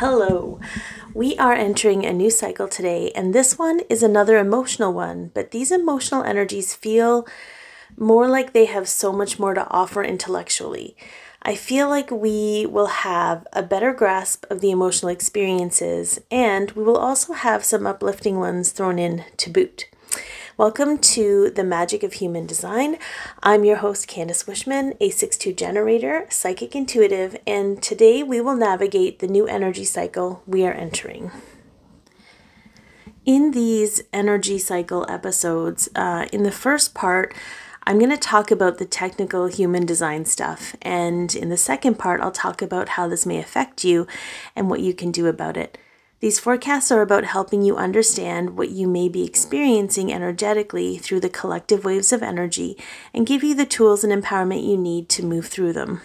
Hello. We are entering a new cycle today, and this one is another emotional one, but these emotional energies feel more like they have so much more to offer intellectually. I feel like we will have a better grasp of the emotional experiences, and we will also have some uplifting ones thrown in to boot. Welcome to the Magic of Human Design. I'm your host, Candace Wishman, a 6-2 generator, psychic intuitive, and today we will navigate the new energy cycle we are entering. In these energy cycle episodes, uh, in the first part, I'm going to talk about the technical human design stuff, and in the second part, I'll talk about how this may affect you and what you can do about it. These forecasts are about helping you understand what you may be experiencing energetically through the collective waves of energy and give you the tools and empowerment you need to move through them.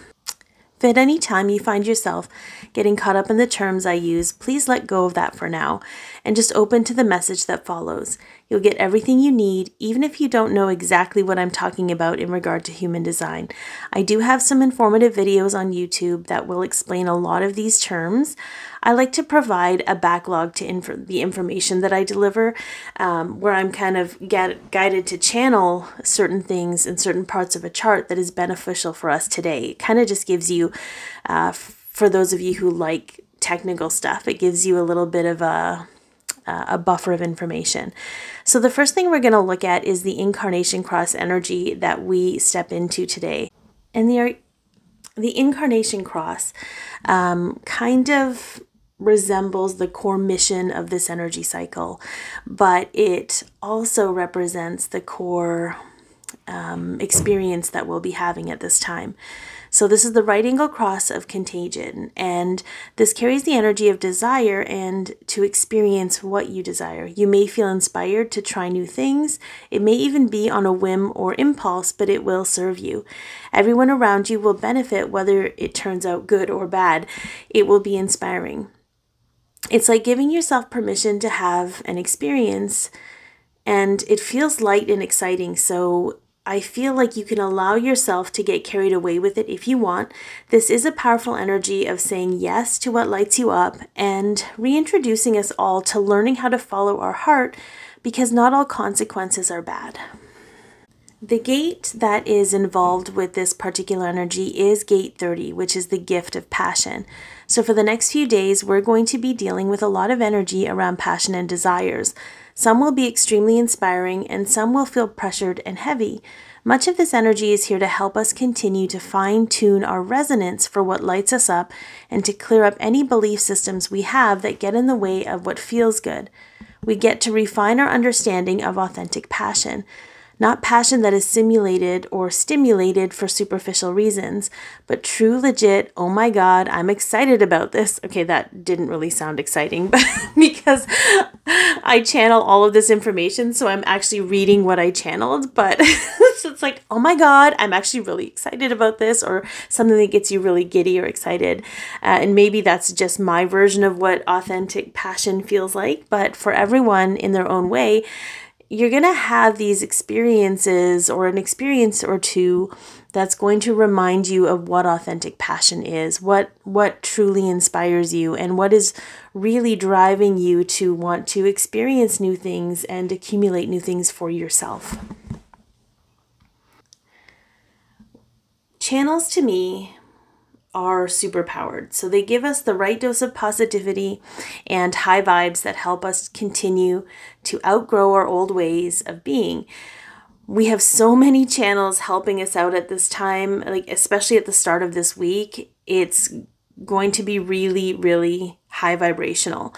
If at any time you find yourself getting caught up in the terms I use, please let go of that for now and just open to the message that follows. You'll get everything you need, even if you don't know exactly what I'm talking about in regard to human design. I do have some informative videos on YouTube that will explain a lot of these terms. I like to provide a backlog to inf- the information that I deliver, um, where I'm kind of get, guided to channel certain things in certain parts of a chart that is beneficial for us today. It kind of just gives you, uh, f- for those of you who like technical stuff, it gives you a little bit of a a buffer of information. So, the first thing we're going to look at is the incarnation cross energy that we step into today. And the, the incarnation cross um, kind of resembles the core mission of this energy cycle, but it also represents the core um, experience that we'll be having at this time. So, this is the right angle cross of contagion, and this carries the energy of desire and to experience what you desire. You may feel inspired to try new things. It may even be on a whim or impulse, but it will serve you. Everyone around you will benefit whether it turns out good or bad. It will be inspiring it's like giving yourself permission to have an experience and it feels light and exciting. So I feel like you can allow yourself to get carried away with it if you want. This is a powerful energy of saying yes to what lights you up and reintroducing us all to learning how to follow our heart because not all consequences are bad. The gate that is involved with this particular energy is gate 30, which is the gift of passion. So, for the next few days, we're going to be dealing with a lot of energy around passion and desires. Some will be extremely inspiring, and some will feel pressured and heavy. Much of this energy is here to help us continue to fine tune our resonance for what lights us up and to clear up any belief systems we have that get in the way of what feels good. We get to refine our understanding of authentic passion not passion that is simulated or stimulated for superficial reasons, but true, legit, oh my God, I'm excited about this. Okay, that didn't really sound exciting, but because I channel all of this information, so I'm actually reading what I channeled, but so it's like, oh my God, I'm actually really excited about this, or something that gets you really giddy or excited. Uh, and maybe that's just my version of what authentic passion feels like, but for everyone in their own way, you're going to have these experiences or an experience or two that's going to remind you of what authentic passion is, what what truly inspires you and what is really driving you to want to experience new things and accumulate new things for yourself. Channels to me are super powered. So they give us the right dose of positivity and high vibes that help us continue to outgrow our old ways of being. We have so many channels helping us out at this time, like especially at the start of this week. It's going to be really, really high vibrational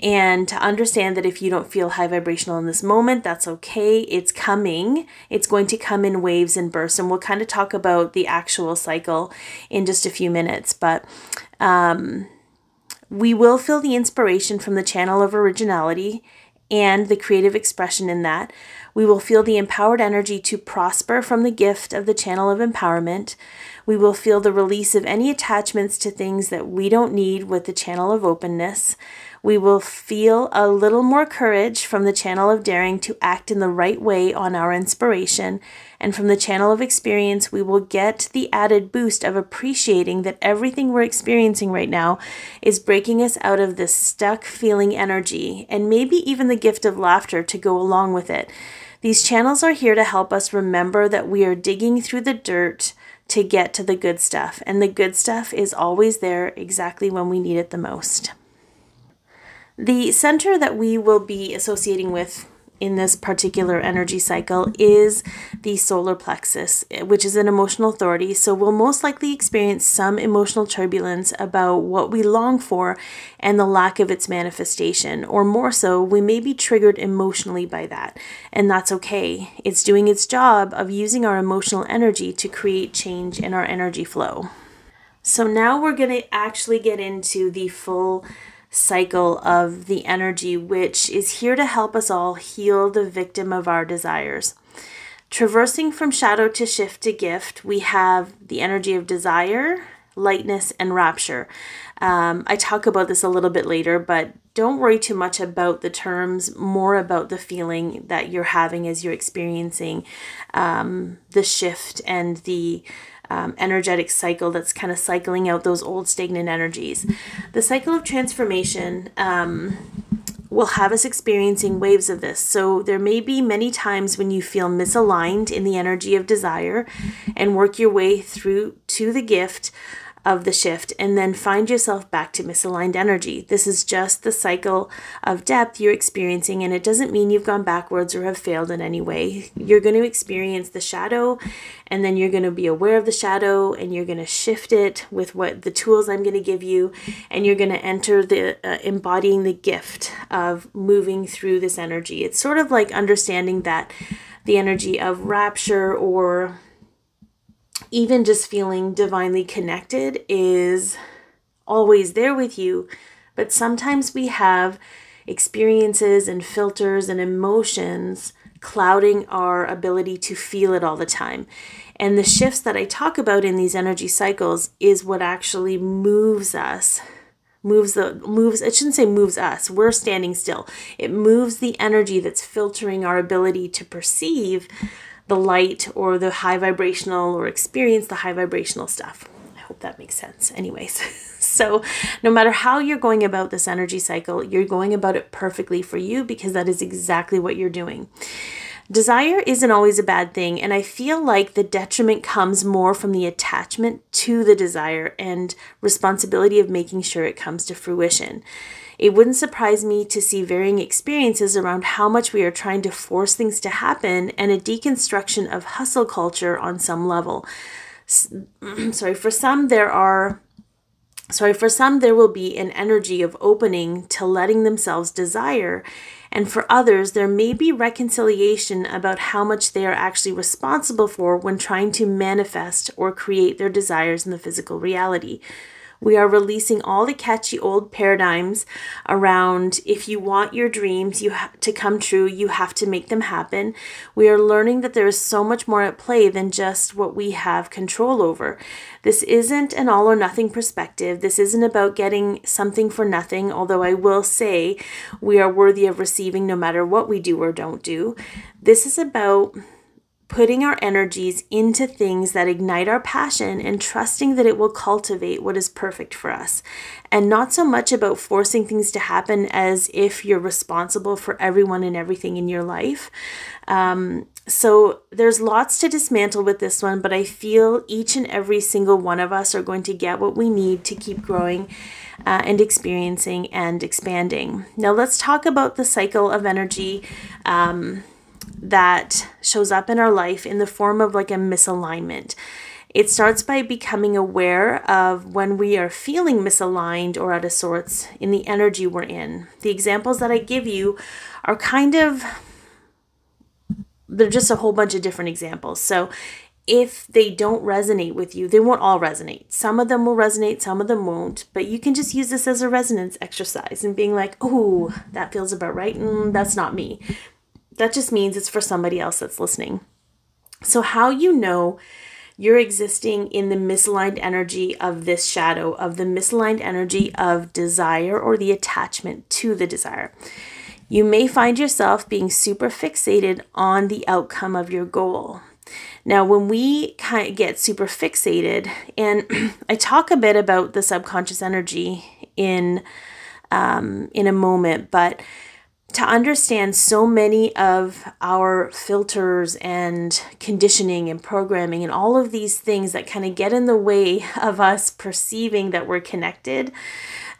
and to understand that if you don't feel high vibrational in this moment, that's okay. It's coming. It's going to come in waves and bursts. And we'll kind of talk about the actual cycle in just a few minutes. But um, we will feel the inspiration from the channel of originality and the creative expression in that. We will feel the empowered energy to prosper from the gift of the channel of empowerment. We will feel the release of any attachments to things that we don't need with the channel of openness. We will feel a little more courage from the channel of daring to act in the right way on our inspiration. And from the channel of experience, we will get the added boost of appreciating that everything we're experiencing right now is breaking us out of this stuck feeling energy and maybe even the gift of laughter to go along with it. These channels are here to help us remember that we are digging through the dirt to get to the good stuff, and the good stuff is always there exactly when we need it the most. The center that we will be associating with in this particular energy cycle is the solar plexus, which is an emotional authority. So we'll most likely experience some emotional turbulence about what we long for and the lack of its manifestation. Or more so, we may be triggered emotionally by that. And that's okay. It's doing its job of using our emotional energy to create change in our energy flow. So now we're going to actually get into the full cycle of the energy, which is here to help us all heal the victim of our desires. Traversing from shadow to shift to gift, we have the energy of desire, lightness, and rapture. Um, I talk about this a little bit later, but don't worry too much about the terms, more about the feeling that you're having as you're experiencing um, the shift and the um, energetic cycle that's kind of cycling out those old stagnant energies. The cycle of transformation um, will have us experiencing waves of this. So there may be many times when you feel misaligned in the energy of desire and work your way through to the gift of the shift and then find yourself back to misaligned energy. This is just the cycle of depth you're experiencing, and it doesn't mean you've gone backwards or have failed in any way. You're going to experience the shadow, and then you're going to be aware of the shadow, and you're going to shift it with what the tools I'm going to give you, and you're going to enter the uh, embodying the gift of moving through this energy. It's sort of like understanding that the energy of rapture or even just feeling divinely connected is always there with you. But sometimes we have experiences and filters and emotions clouding our ability to feel it all the time. And the shifts that I talk about in these energy cycles is what actually moves us moves the moves it shouldn't say moves us we're standing still it moves the energy that's filtering our ability to perceive the light or the high vibrational or experience the high vibrational stuff. I hope that makes sense. Anyways, so no matter how you're going about this energy cycle, you're going about it perfectly for you because that is exactly what you're doing. Desire isn't always a bad thing, and I feel like the detriment comes more from the attachment to the desire and responsibility of making sure it comes to fruition. It wouldn't surprise me to see varying experiences around how much we are trying to force things to happen and a deconstruction of hustle culture on some level. sorry, for some, there are sorry, for some, there will be an energy of opening to letting themselves desire. And for others, there may be reconciliation about how much they are actually responsible for when trying to manifest or create their desires in the physical reality. We are releasing all the catchy old paradigms around if you want your dreams you ha- to come true, you have to make them happen. We are learning that there is so much more at play than just what we have control over. This isn't an all or nothing perspective. This isn't about getting something for nothing, although I will say we are worthy of receiving no matter what we do or don't do. This is about putting our energies into things that ignite our passion and trusting that it will cultivate what is perfect for us. And not so much about forcing things to happen as if you're responsible for everyone and everything in your life. Um, so there's lots to dismantle with this one, but I feel each and every single one of us are going to get what we need to keep growing. Uh, and experiencing and expanding. Now, let's talk about the cycle of energy um, that shows up in our life in the form of like a misalignment. It starts by becoming aware of when we are feeling misaligned or out of sorts in the energy we're in. The examples that I give you are kind of, they're just a whole bunch of different examples. So if they don't resonate with you, they won't all resonate. Some of them will resonate, some of them won't. But you can just use this as a resonance exercise and being like, oh, that feels about right. Mm, that's not me That just means it's for somebody else that's listening. So, how you know you're existing in the misaligned energy of this shadow, of the misaligned energy of desire or the attachment to the desire. You may find yourself being super fixated on the outcome of your goal. Now, when we kind of get super fixated, and I talk a bit about the subconscious energy in um, in a moment, but to understand so many of our filters and conditioning and programming and all of these things that kind of get in the way of us perceiving that we're connected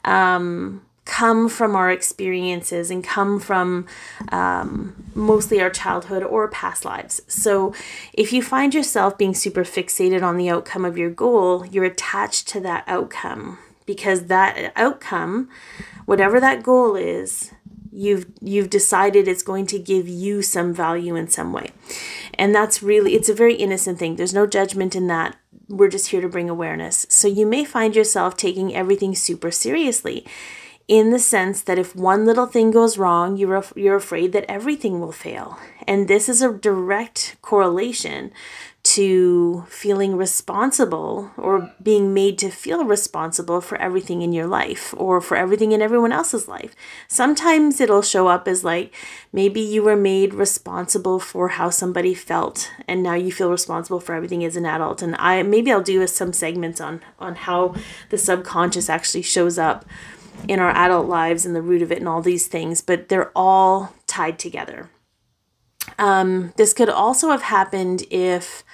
um, come from our experiences and come from um, mostly our childhood or past lives. So, if you find yourself being super fixated on the outcome of your goal, you're attached to that outcome because that outcome, whatever that goal is, you've you've decided it's going to give you some value in some way. And that's really it's a very innocent thing. There's no judgment in that. We're just here to bring awareness. So you may find yourself taking everything super seriously in the sense that if one little thing goes wrong, you're, you're afraid that everything will fail. And this is a direct correlation to feeling responsible or being made to feel responsible for everything in your life or for everything in everyone else's life. Sometimes it'll show up as like maybe you were made responsible for how somebody felt and now you feel responsible for everything as an adult and I maybe I'll do some segments on on how the subconscious actually shows up in our adult lives and the root of it and all these things, but they're all tied together. Um, this could also have happened if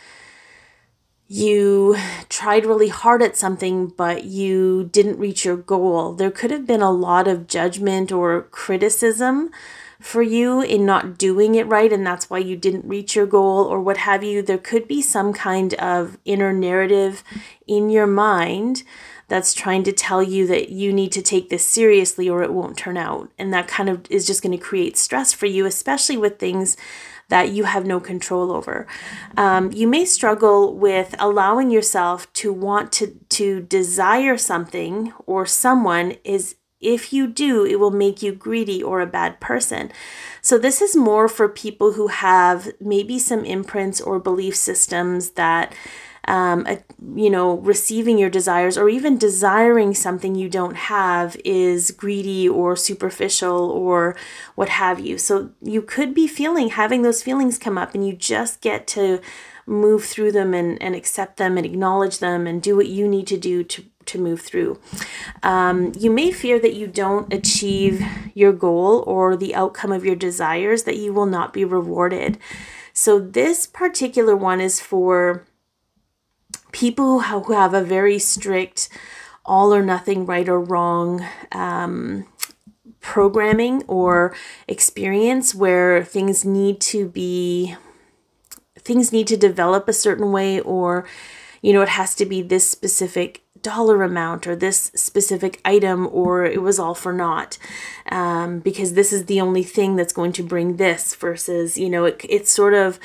you tried really hard at something but you didn't reach your goal. There could have been a lot of judgment or criticism for you in not doing it right, and that's why you didn't reach your goal or what have you. There could be some kind of inner narrative in your mind that's trying to tell you that you need to take this seriously or it won't turn out. And that kind of is just going to create stress for you, especially with things that you have no control over. Um, you may struggle with allowing yourself to want to, to desire something or someone is if you do, it will make you greedy or a bad person. So, this is more for people who have maybe some imprints or belief systems that um, a, you know, receiving your desires or even desiring something you don't have is greedy or superficial or what have you. So you could be feeling, having those feelings come up, and you just get to move through them and, and accept them and acknowledge them and do what you need to do to to move through. Um, you may fear that you don't achieve your goal or the outcome of your desires, that you will not be rewarded. So, this particular one is for people who have a very strict all or nothing right or wrong um, programming or experience where things need to be things need to develop a certain way or you know it has to be this specific dollar amount or this specific item or it was all for naught um, because this is the only thing that's going to bring this versus you know it, it's sort of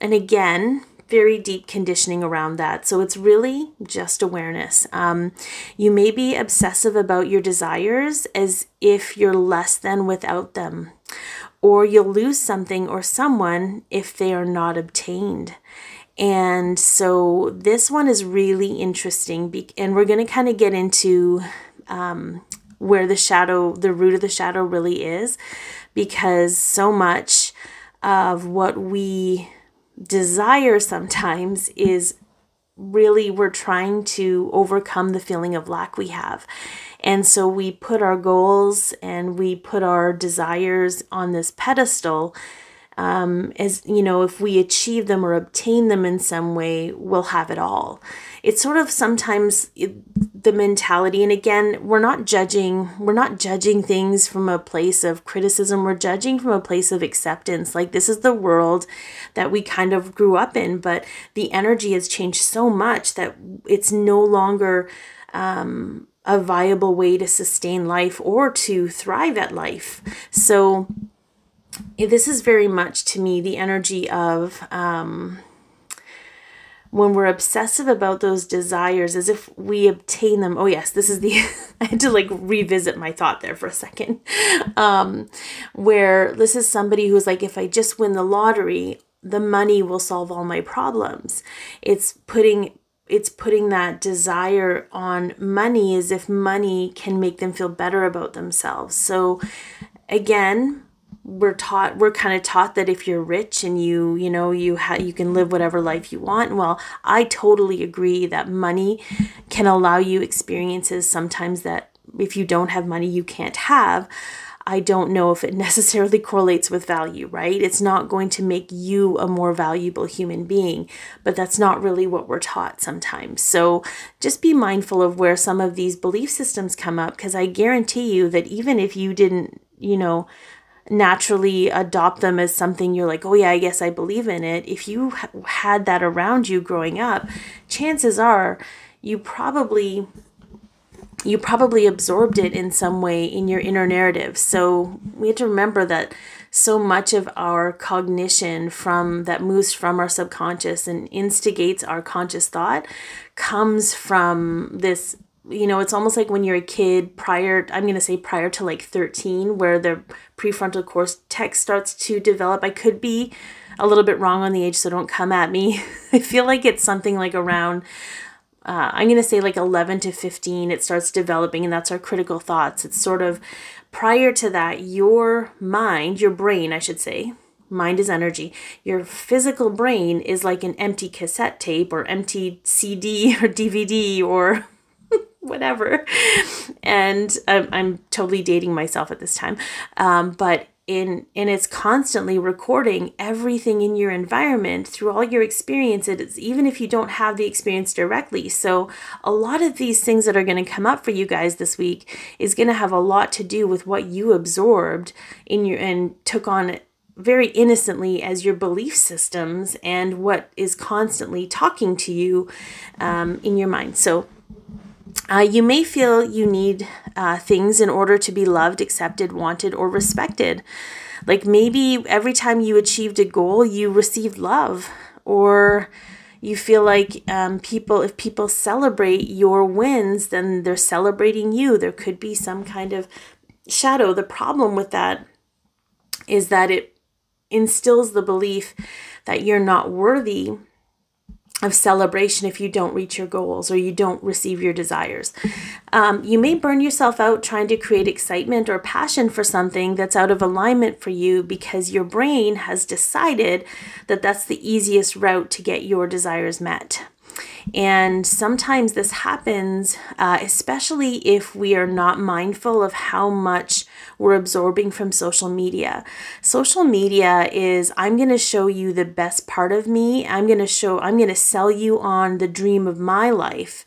and again very deep conditioning around that. So it's really just awareness. Um, you may be obsessive about your desires as if you're less than without them, or you'll lose something or someone if they are not obtained. And so this one is really interesting, and we're going to kind of get into um, where the shadow, the root of the shadow really is, because so much of what we desire sometimes is really we're trying to overcome the feeling of lack we have. And so we put our goals and we put our desires on this pedestal um, as you know, if we achieve them or obtain them in some way, we'll have it all. It's sort of sometimes the mentality, and again, we're not judging. We're not judging things from a place of criticism. We're judging from a place of acceptance. Like this is the world that we kind of grew up in, but the energy has changed so much that it's no longer. Um, a viable way to sustain life or to thrive at life. So, this is very much to me the energy of um, when we're obsessive about those desires as if we obtain them. Oh yes this is the i had to like revisit my thought there for a second. Um where this is somebody who's like if i just win the lottery the money will solve all my problems. It's putting it's putting that desire on money as if money can make them feel better about themselves. So again we're taught we're kind of taught that if you're rich and you you know you ha- you can live whatever life you want well i totally agree that money can allow you experiences sometimes that if you don't have money you can't have. I don't know if it necessarily correlates with value right? It's not going to make you a more valuable human being but that's not really what we're taught sometimes. So just be mindful of where some of these belief systems come up because i guarantee you that even if you didn't you know naturally adopt them as something you're like, oh, yeah, I guess I believe in it. If you had that around you growing up, chances are you probably you probably absorbed it in some way in your inner narrative. So we have to remember that so much of our cognition from that moves from our subconscious and instigates our conscious thought comes from this you know, it's almost like when you're a kid prior, I'm going to say prior to like 13, where the prefrontal cortex starts to develop. I could be a little bit wrong on the age, so don't come at me. I feel like it's something like around, uh, I'm going to say like 11 to 15, it starts developing, and that's our critical thoughts. It's sort of prior to that, your mind, your brain, I should say, mind is energy. Your physical brain is like an empty cassette tape or empty CD or DVD or whatever. And I'm, I'm totally dating myself at this time. Um, but in and it's constantly recording everything in your environment through all your experiences even if you don't have the experience directly so a lot of these things that are going to come up for you guys this week is going to have a lot to do with what you absorbed in your and took on very innocently as your belief systems and what is constantly talking to you um, in your mind so uh, you may feel you need uh, things in order to be loved, accepted, wanted, or respected. Like maybe every time you achieved a goal, you received love, or you feel like um, people, if people celebrate your wins, then they're celebrating you. There could be some kind of shadow. The problem with that is that it instills the belief that you're not worthy of celebration if you don't reach your goals or you don't receive your desires. Um, you may burn yourself out trying to create excitement or passion for something that's out of alignment for you because your brain has decided that that's the easiest route to get your desires met. And sometimes this happens, uh, especially if we are not mindful of how much we're absorbing from social media. Social media is I'm going to show you the best part of me. I'm going to show, I'm going to sell you on the dream of my life.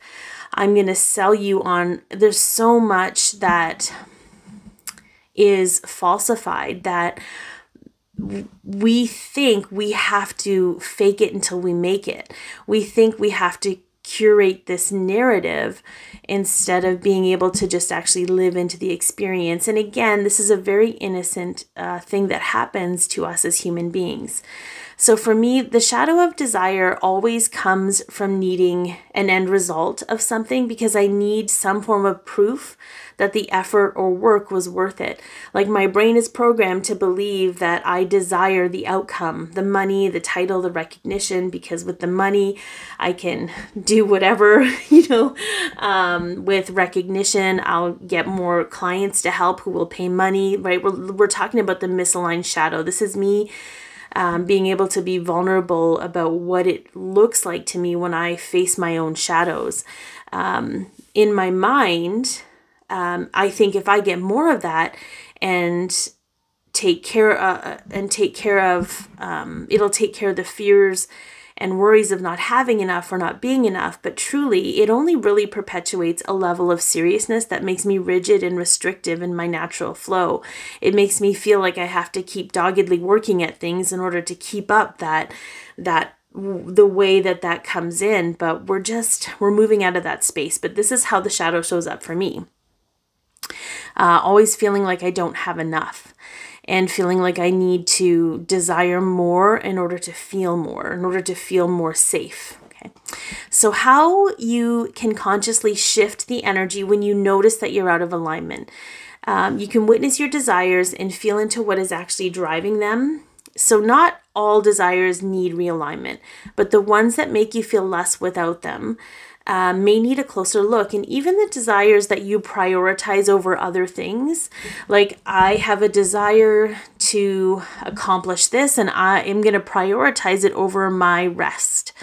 I'm going to sell you on, there's so much that is falsified that we think we have to fake it until we make it. We think we have to curate this narrative instead of being able to just actually live into the experience. And again, this is a very innocent uh, thing that happens to us as human beings. So for me, the shadow of desire always comes from needing an end result of something because I need some form of proof that the effort or work was worth it. Like my brain is programmed to believe that I desire the outcome, the money, the title, the recognition, because with the money, I can do whatever, you know, um, with recognition, I'll get more clients to help who will pay money, right? We're, we're talking about the misaligned shadow. This is me. Um, being able to be vulnerable about what it looks like to me when I face my own shadows. Um, in my mind, um, I think if I get more of that and take care uh, and take care of um, it'll take care of the fears and worries of not having enough or not being enough. But truly it only really perpetuates a level of seriousness that makes me rigid and restrictive in my natural flow. It makes me feel like i have to keep doggedly working at things in order to keep up that that the way that that comes in. But we're just we're moving out of that space. But this is how the shadow shows up for me uh, always feeling like I don't have enough and feeling like I need to desire more in order to feel more, in order to feel more safe. Okay. So, how you can consciously shift the energy when you notice that you're out of alignment. Um, you can witness your desires and feel into what is actually driving them. So, not all desires need realignment, but the ones that make you feel less without them uh, may need a closer look. And even the desires that you prioritize over other things, like I have a desire to accomplish this, and I am going to prioritize it over my rest.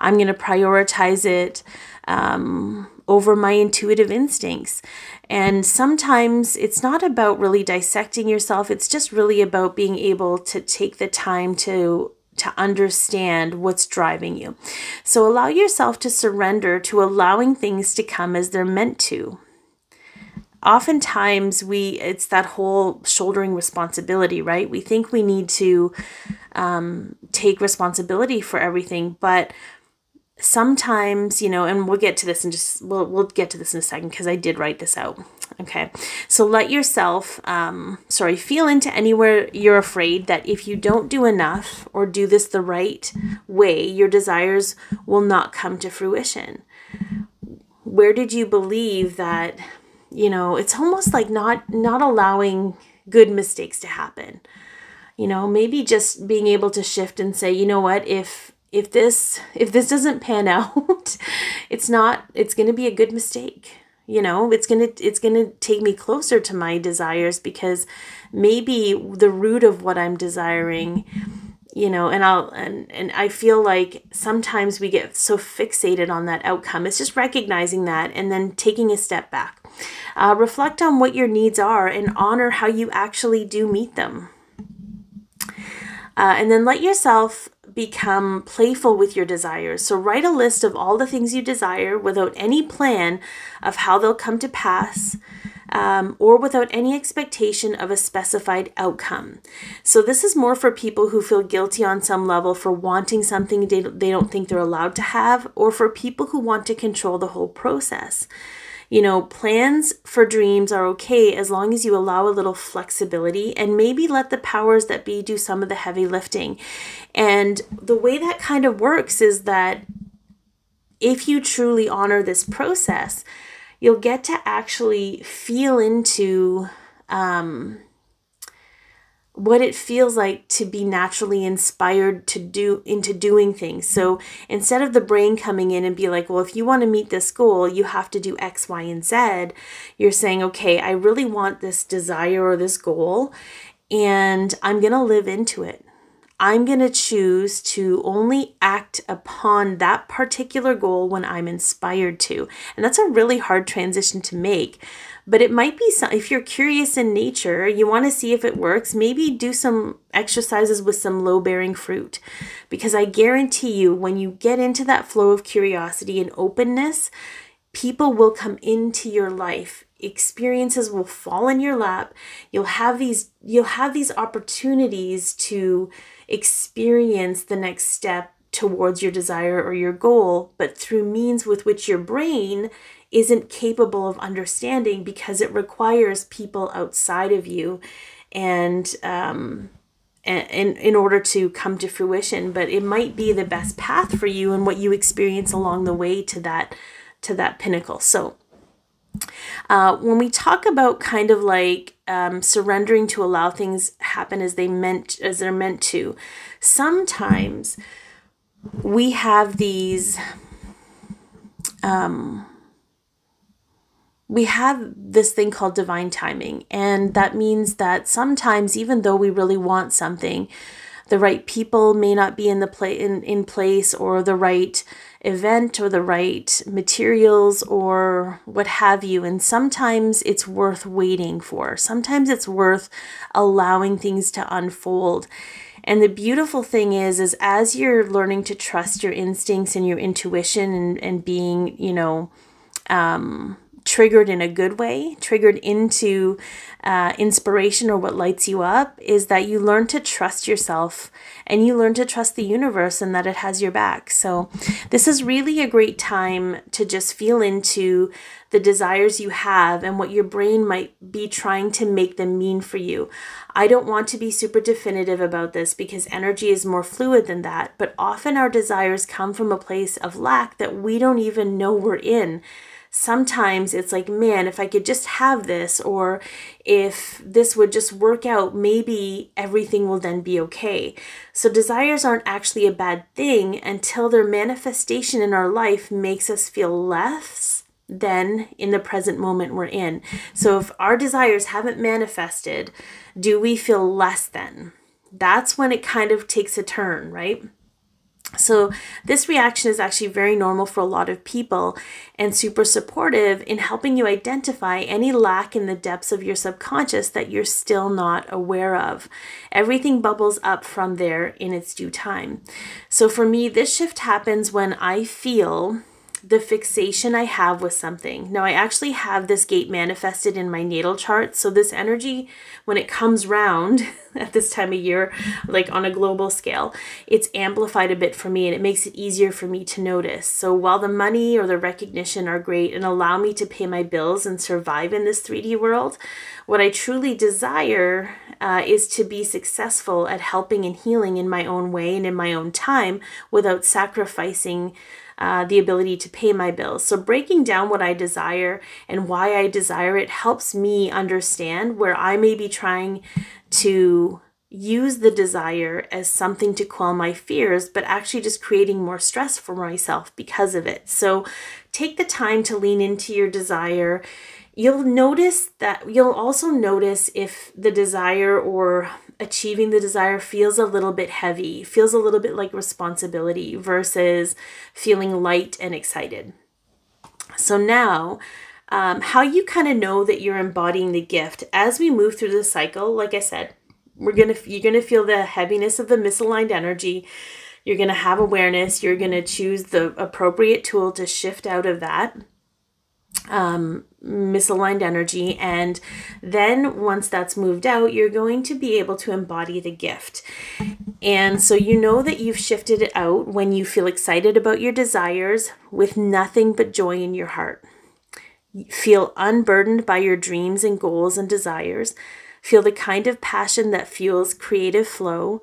I'm going to prioritize it um, over my intuitive instincts. And sometimes it's not about really dissecting yourself, it's just really about being able to take the time to to understand what's driving you. So allow yourself to surrender to allowing things to come as they're meant to. Oftentimes we it's that whole shouldering responsibility, right? We think we need to um, take responsibility for everything, but sometimes you know and we'll get to this and just we'll, we'll get to this in a second because i did write this out okay? So let yourself um sorry feel into anywhere you're afraid that if you don't do enough or do this the right way your desires will not come to fruition. Where did you believe that you know it's almost like not not allowing good mistakes to happen? You know maybe just being able to shift and say you know what? If if this if this doesn't pan out it's not it's going to be a good mistake you know? It's going to it's going to take me closer to my desires because maybe the root of what i'm desiring you know and i'll and and i feel like sometimes we get so fixated on that outcome. It's just recognizing that and then taking a step back. Uh, reflect on what your needs are and honor how you actually do meet them. Uh, and then let yourself become playful with your desires. So write a list of all the things you desire without any plan of how they'll come to pass. Um, or without any expectation of a specified outcome. So, this is more for people who feel guilty on some level for wanting something they, they don't think they're allowed to have, or for people who want to control the whole process. You know, plans for dreams are okay as long as you allow a little flexibility and maybe let the powers that be do some of the heavy lifting. And the way that kind of works is that if you truly honor this process, you'll get to actually feel into um, what it feels like to be naturally inspired to do into doing things. So instead of the brain coming in and be like, well, if you want to meet this goal, you have to do X, Y, and Z, you're saying, okay, I really want this desire or this goal, and I'm going to live into it. I'm going to choose to only act upon that particular goal when I'm inspired to. And that's a really hard transition to make but it might be some if you're curious in nature you want to see if it works maybe do some exercises with some low bearing fruit. Because i guarantee you when you get into that flow of curiosity and openness people will come into your life. Experiences will fall in your lap. You'll have these you'll have these opportunities to experience the next step towards your desire or your goal but through means with which your brain isn't capable of understanding because it requires people outside of you and um, in, in order to come to fruition. But it might be the best path for you and what you experience along the way to that to that pinnacle. So uh, when we talk about kind of like um, surrendering to allow things happen as they meant as they're meant to sometimes we have these um, we have this thing called divine timing. And that means that sometimes, even though we really want something, the right people may not be in the play in, in place or the right event or the right materials or what have you. And sometimes it's worth waiting for. Sometimes it's worth allowing things to unfold. And the beautiful thing is is as you're learning to trust your instincts and your intuition and, and being you know um, triggered in a good way, triggered into uh, inspiration or what lights you up, is that you learn to trust yourself and you learn to trust the universe and that it has your back. So, this is really a great time to just feel into the desires you have and what your brain might be trying to make them mean for you. I don't want to be super definitive about this because energy is more fluid than that, but often our desires come from a place of lack that we don't even know we're in sometimes it's like, man, if I could just have this, or if this would just work out, maybe everything will then be okay. So, desires aren't actually a bad thing until their manifestation in our life makes us feel less than in the present moment we're in. So, if our desires haven't manifested, do we feel less than? That's when it kind of takes a turn, right? So, this reaction is actually very normal for a lot of people and super supportive in helping you identify any lack in the depths of your subconscious that you're still not aware of. Everything bubbles up from there in its due time. So, for me, this shift happens when I feel the fixation I have with something. Now, I actually have this gate manifested in my natal chart. So, this energy, when it comes round at this time of year, like on a global scale, it's amplified a bit for me and it makes it easier for me to notice. So, while the money or the recognition are great and allow me to pay my bills and survive in this 3D world, what I truly desire uh, is to be successful at helping and healing in my own way and in my own time without sacrificing uh, the ability to pay my bills. So, breaking down what I desire and why I desire it helps me understand where I may be trying to use the desire as something to quell my fears, but actually just creating more stress for myself because of it. So, take the time to lean into your desire you'll notice that you'll also notice if the desire or achieving the desire feels a little bit heavy, feels a little bit like responsibility versus feeling light and excited. So now, um, how you kind of know that you're embodying the gift as we move through the cycle, like I said, we're gonna you're gonna feel the heaviness of the misaligned energy. You're gonna have awareness. You're gonna choose the appropriate tool to shift out of that um, misaligned energy. And then once that's moved out, you're going to be able to embody the gift. And so you know that you've shifted it out when you feel excited about your desires with nothing but joy in your heart. Feel unburdened by your dreams and goals and desires. Feel the kind of passion that fuels creative flow.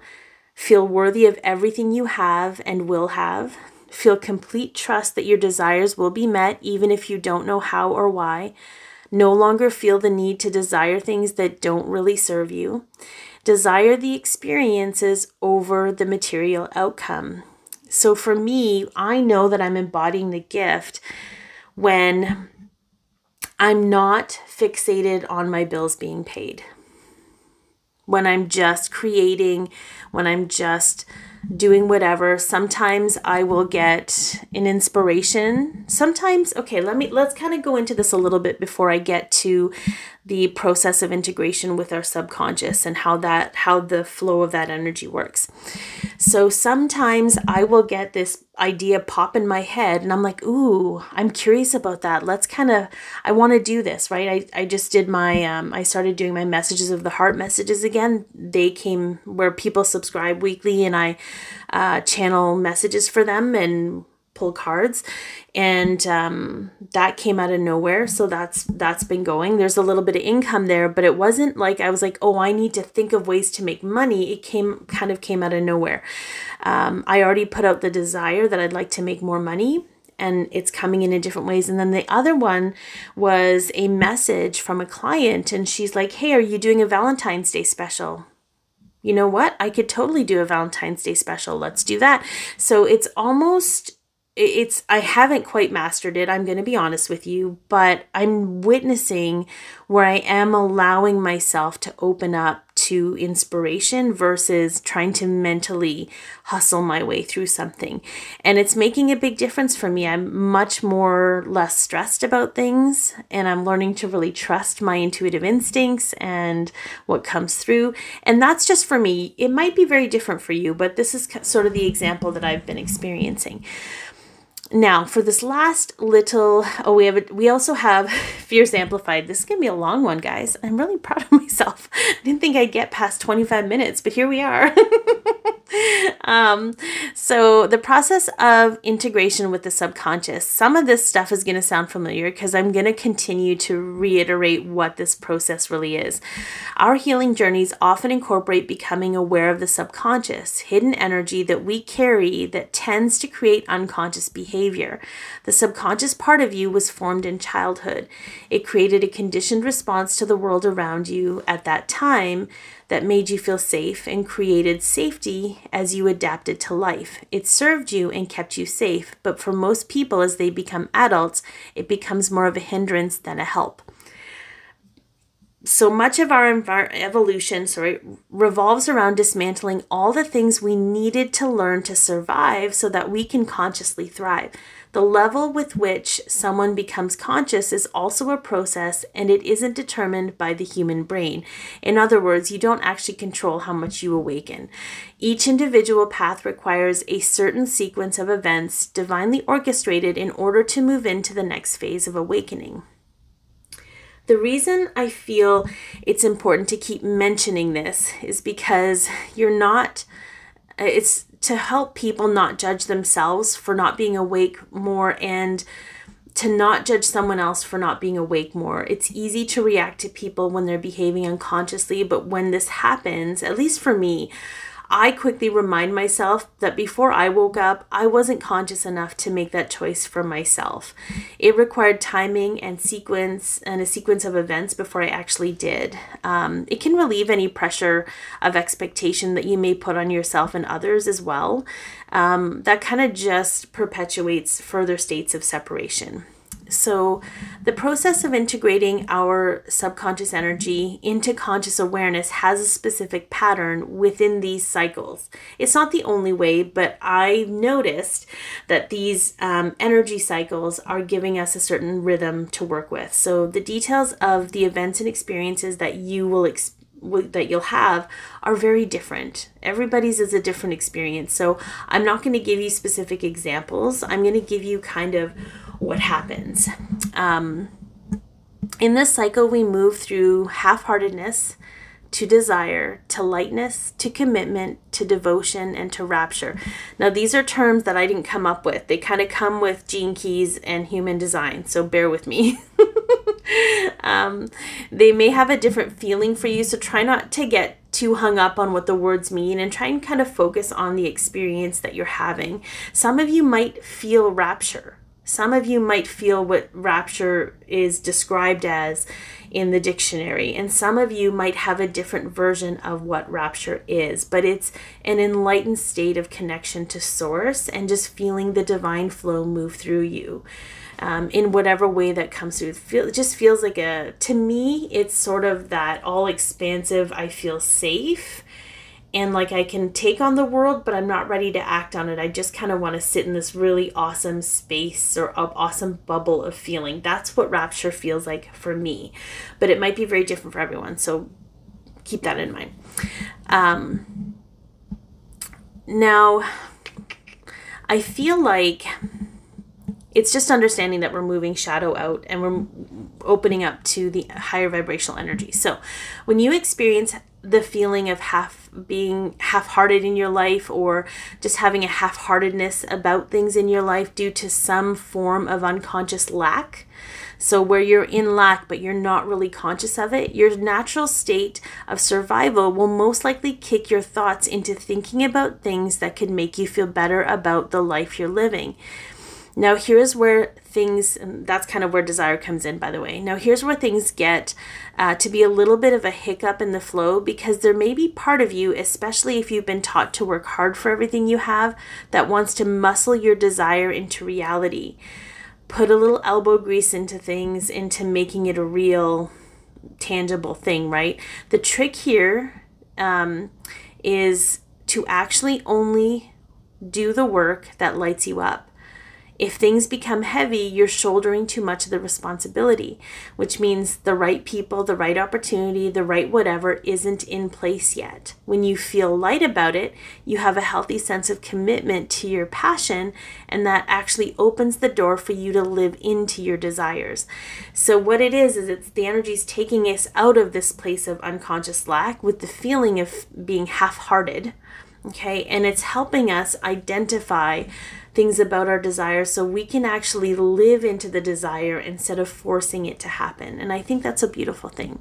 Feel worthy of everything you have and will have. Feel complete trust that your desires will be met even if you don't know how or why. No longer feel the need to desire things that don't really serve you. Desire the experiences over the material outcome. So for me, I know that I'm embodying the gift when I'm not fixated on my bills being paid. When I'm just creating, when I'm just doing whatever. Sometimes I will get an inspiration. Sometimes, okay, let me let's kind of go into this a little bit before I get to the process of integration with our subconscious and how that how the flow of that energy works. So sometimes I will get this idea pop in my head and I'm like, "Ooh, I'm curious about that. Let's kind of I want to do this, right? I I just did my um I started doing my messages of the heart messages again. They came where people subscribe weekly and I uh, channel messages for them and pull cards. And um, that came out of nowhere. So that's that's been going. There's a little bit of income there but it wasn't like i was like oh i need to think of ways to make money. It came kind of came out of nowhere. Um, i already put out the desire that i'd like to make more money and it's coming in in different ways. And then the other one was a message from a client, and she's like, Hey, are you doing a Valentine's Day special? You know what? I could totally do a Valentine's Day special. Let's do that. So it's almost it's I haven't quite mastered it, I'm going to be honest with you, but I'm witnessing where I am allowing myself to open up to inspiration versus trying to mentally hustle my way through something. And it's making a big difference for me. I'm much more less stressed about things and I'm learning to really trust my intuitive instincts and what comes through. And that's just for me. It might be very different for you, but this is sort of the example that I've been experiencing. Now for this last little oh we have a, we also have fears amplified. This is gonna be a long one guys. I'm really proud of myself. I didn't think i'd get past 25 minutes but here we are. Um, so the process of integration with the subconscious. Some of this stuff is going to sound familiar because i'm going to continue to reiterate what this process really is. Our healing journeys often incorporate becoming aware of the subconscious hidden energy that we carry that tends to create unconscious behavior the subconscious part of you was formed in childhood it created a conditioned response to the world around you at that time that made you feel safe and created safety as you adapted to life. It served you and kept you safe, but for most people, as they become adults, it becomes more of a hindrance than a help. So much of our envir- evolution, sorry, revolves around dismantling all the things we needed to learn to survive so that we can consciously thrive. The level with which someone becomes conscious is also a process and it isn't determined by the human brain. In other words, you don't actually control how much you awaken. Each individual path requires a certain sequence of events divinely orchestrated in order to move into the next phase of awakening. The reason I feel it's important to keep mentioning this is because you're not, uh, it's to help people not judge themselves for not being awake more and to not judge someone else for not being awake more. It's easy to react to people when they're behaving unconsciously, but when this happens, at least for me, I quickly remind myself that before I woke up, I wasn't conscious enough to make that choice for myself. It required timing and sequence and a sequence of events before I actually did. Um, it can relieve any pressure of expectation that you may put on yourself and others as well. Um, that kind of just perpetuates further states of separation. So, the process of integrating our subconscious energy into conscious awareness has a specific pattern within these cycles. It's not the only way, but I noticed that these um, energy cycles are giving us a certain rhythm to work with. So, the details of the events and experiences that you will experience that you'll have are very different. Everybody's is a different experience. So I'm not going to give you specific examples. I'm going to give you kind of what happens. Um, in this cycle, we move through half heartedness to desire, to lightness, to commitment, to devotion, and to rapture. Now, these are terms that I didn't come up with. They kind of come with Gene Keys and human design, so bear with me. um, they may have a different feeling for you, so try not to get too hung up on what the words mean and try and kind of focus on the experience that you're having. Some of you might feel rapture some of you might feel what rapture is described as in the dictionary, and some of you might have a different version of what rapture is, but it's an enlightened state of connection to Source and just feeling the divine flow move through you. Um, in whatever way that comes through. Feel, it just feels like a, to me, it's sort of that all expansive, I feel safe and like I can take on the world, but I'm not ready to act on it. I just kind of want to sit in this really awesome space or awesome bubble of feeling. That's what rapture feels like for me, but it might be very different for everyone. So keep that in mind. Um, now, I feel like it's just understanding that we're moving shadow out and we're opening up to the higher vibrational energy. So, when you experience the feeling of half being half-hearted in your life or just having a half-heartedness about things in your life due to some form of unconscious lack. So where you're in lack but you're not really conscious of it your natural state of survival will most likely kick your thoughts into thinking about things that could make you feel better about the life you're living now, here's where things, that's kind of where desire comes in, by the way. Now, here's where things get uh, to be a little bit of a hiccup in the flow because there may be part of you, especially if you've been taught to work hard for everything you have, that wants to muscle your desire into reality. Put a little elbow grease into things, into making it a real, tangible thing, right? The trick here um, is to actually only do the work that lights you up If things become heavy, you're shouldering too much of the responsibility, which means the right people, the right opportunity, the right whatever isn't in place yet. When you feel light about it, you have a healthy sense of commitment to your passion, and that actually opens the door for you to live into your desires. So, what it is, is it's the energy's taking us out of this place of unconscious lack with the feeling of being half hearted. Okay, and it's helping us identify things about our desires so we can actually live into the desire instead of forcing it to happen. And I think that's a beautiful thing.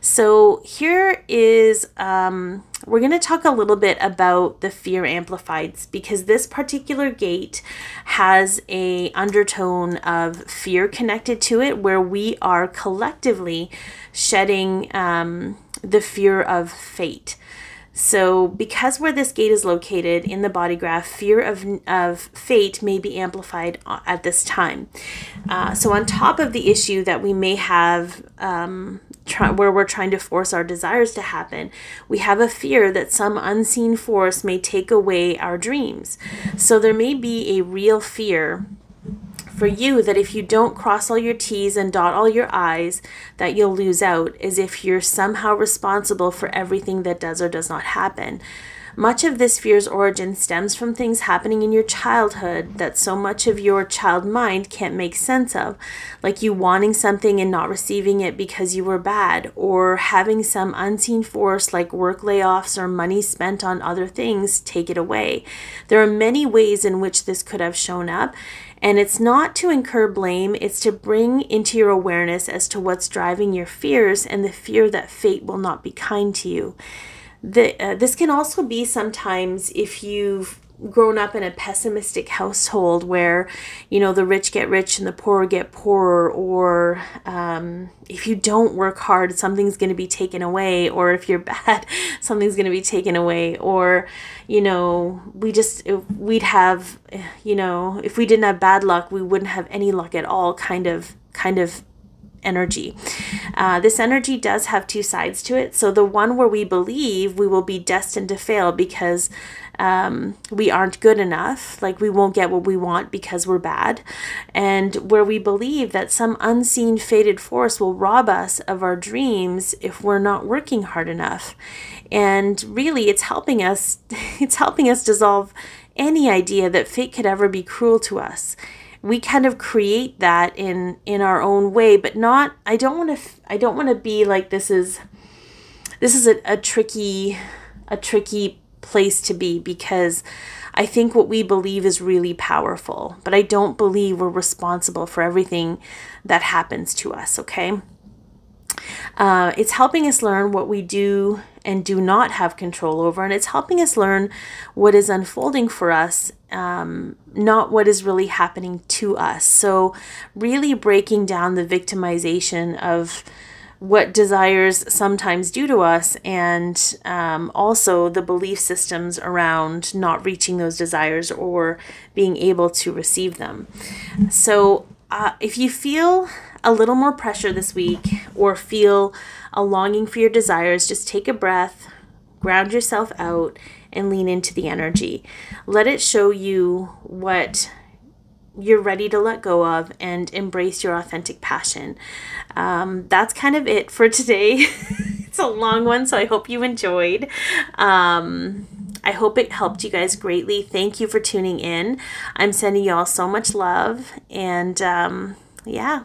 So, here is um, we're going to talk a little bit about the fear amplifieds because this particular gate has a undertone of fear connected to it where we are collectively shedding um, the fear of fate so, because where this gate is located in the body graph, fear of, of fate may be amplified at this time. Uh, so, on top of the issue that we may have um, try, where we're trying to force our desires to happen, we have a fear that some unseen force may take away our dreams. So, there may be a real fear for you that if you don't cross all your T's and dot all your I's, that you'll lose out, as if you're somehow responsible for everything that does or does not happen. Much of this fear's origin stems from things happening in your childhood that so much of your child mind can't make sense of, like you wanting something and not receiving it because you were bad, or having some unseen force like work layoffs or money spent on other things take it away. There are many ways in which this could have shown up, and it's not to incur blame, it's to bring into your awareness as to what's driving your fears and the fear that fate will not be kind to you. The, uh, this can also be sometimes if you've grown up in a pessimistic household where you know the rich get rich and the poor get poorer or um, if you don't work hard something's going to be taken away or if you're bad something's going to be taken away or you know we just we'd have you know if we didn't have bad luck we wouldn't have any luck at all kind of kind of energy. Uh, this energy does have two sides to it. So, the one where we believe we will be destined to fail because um, we aren't good enough, like we won't get what we want because we're bad, and where we believe that some unseen fated force will rob us of our dreams if we're not working hard enough. And really, it's helping us. It's helping us dissolve any idea that fate could ever be cruel to us we kind of create that in in our own way but not i don't want to i don't want to be like this is this is a, a tricky a tricky place to be because I think what we believe is really powerful, but I don't believe we're responsible for everything that happens to us, okay? Uh, it's helping us learn what we do and do not have control over, and it's helping us learn what is unfolding for us, um, not what is really happening to us. So, really breaking down the victimization of what desires sometimes do to us, and um, also the belief systems around not reaching those desires or being able to receive them. So, uh, if you feel a little more pressure this week or feel a longing for your desires, just take a breath, ground yourself out, and lean into the energy. Let it show you what you're ready to let go of and embrace your authentic passion. Um, that's kind of it for today. it's a long one, so I hope you enjoyed. Um, I hope it helped you guys greatly. Thank you for tuning in. I'm sending you all so much love, and um, yeah.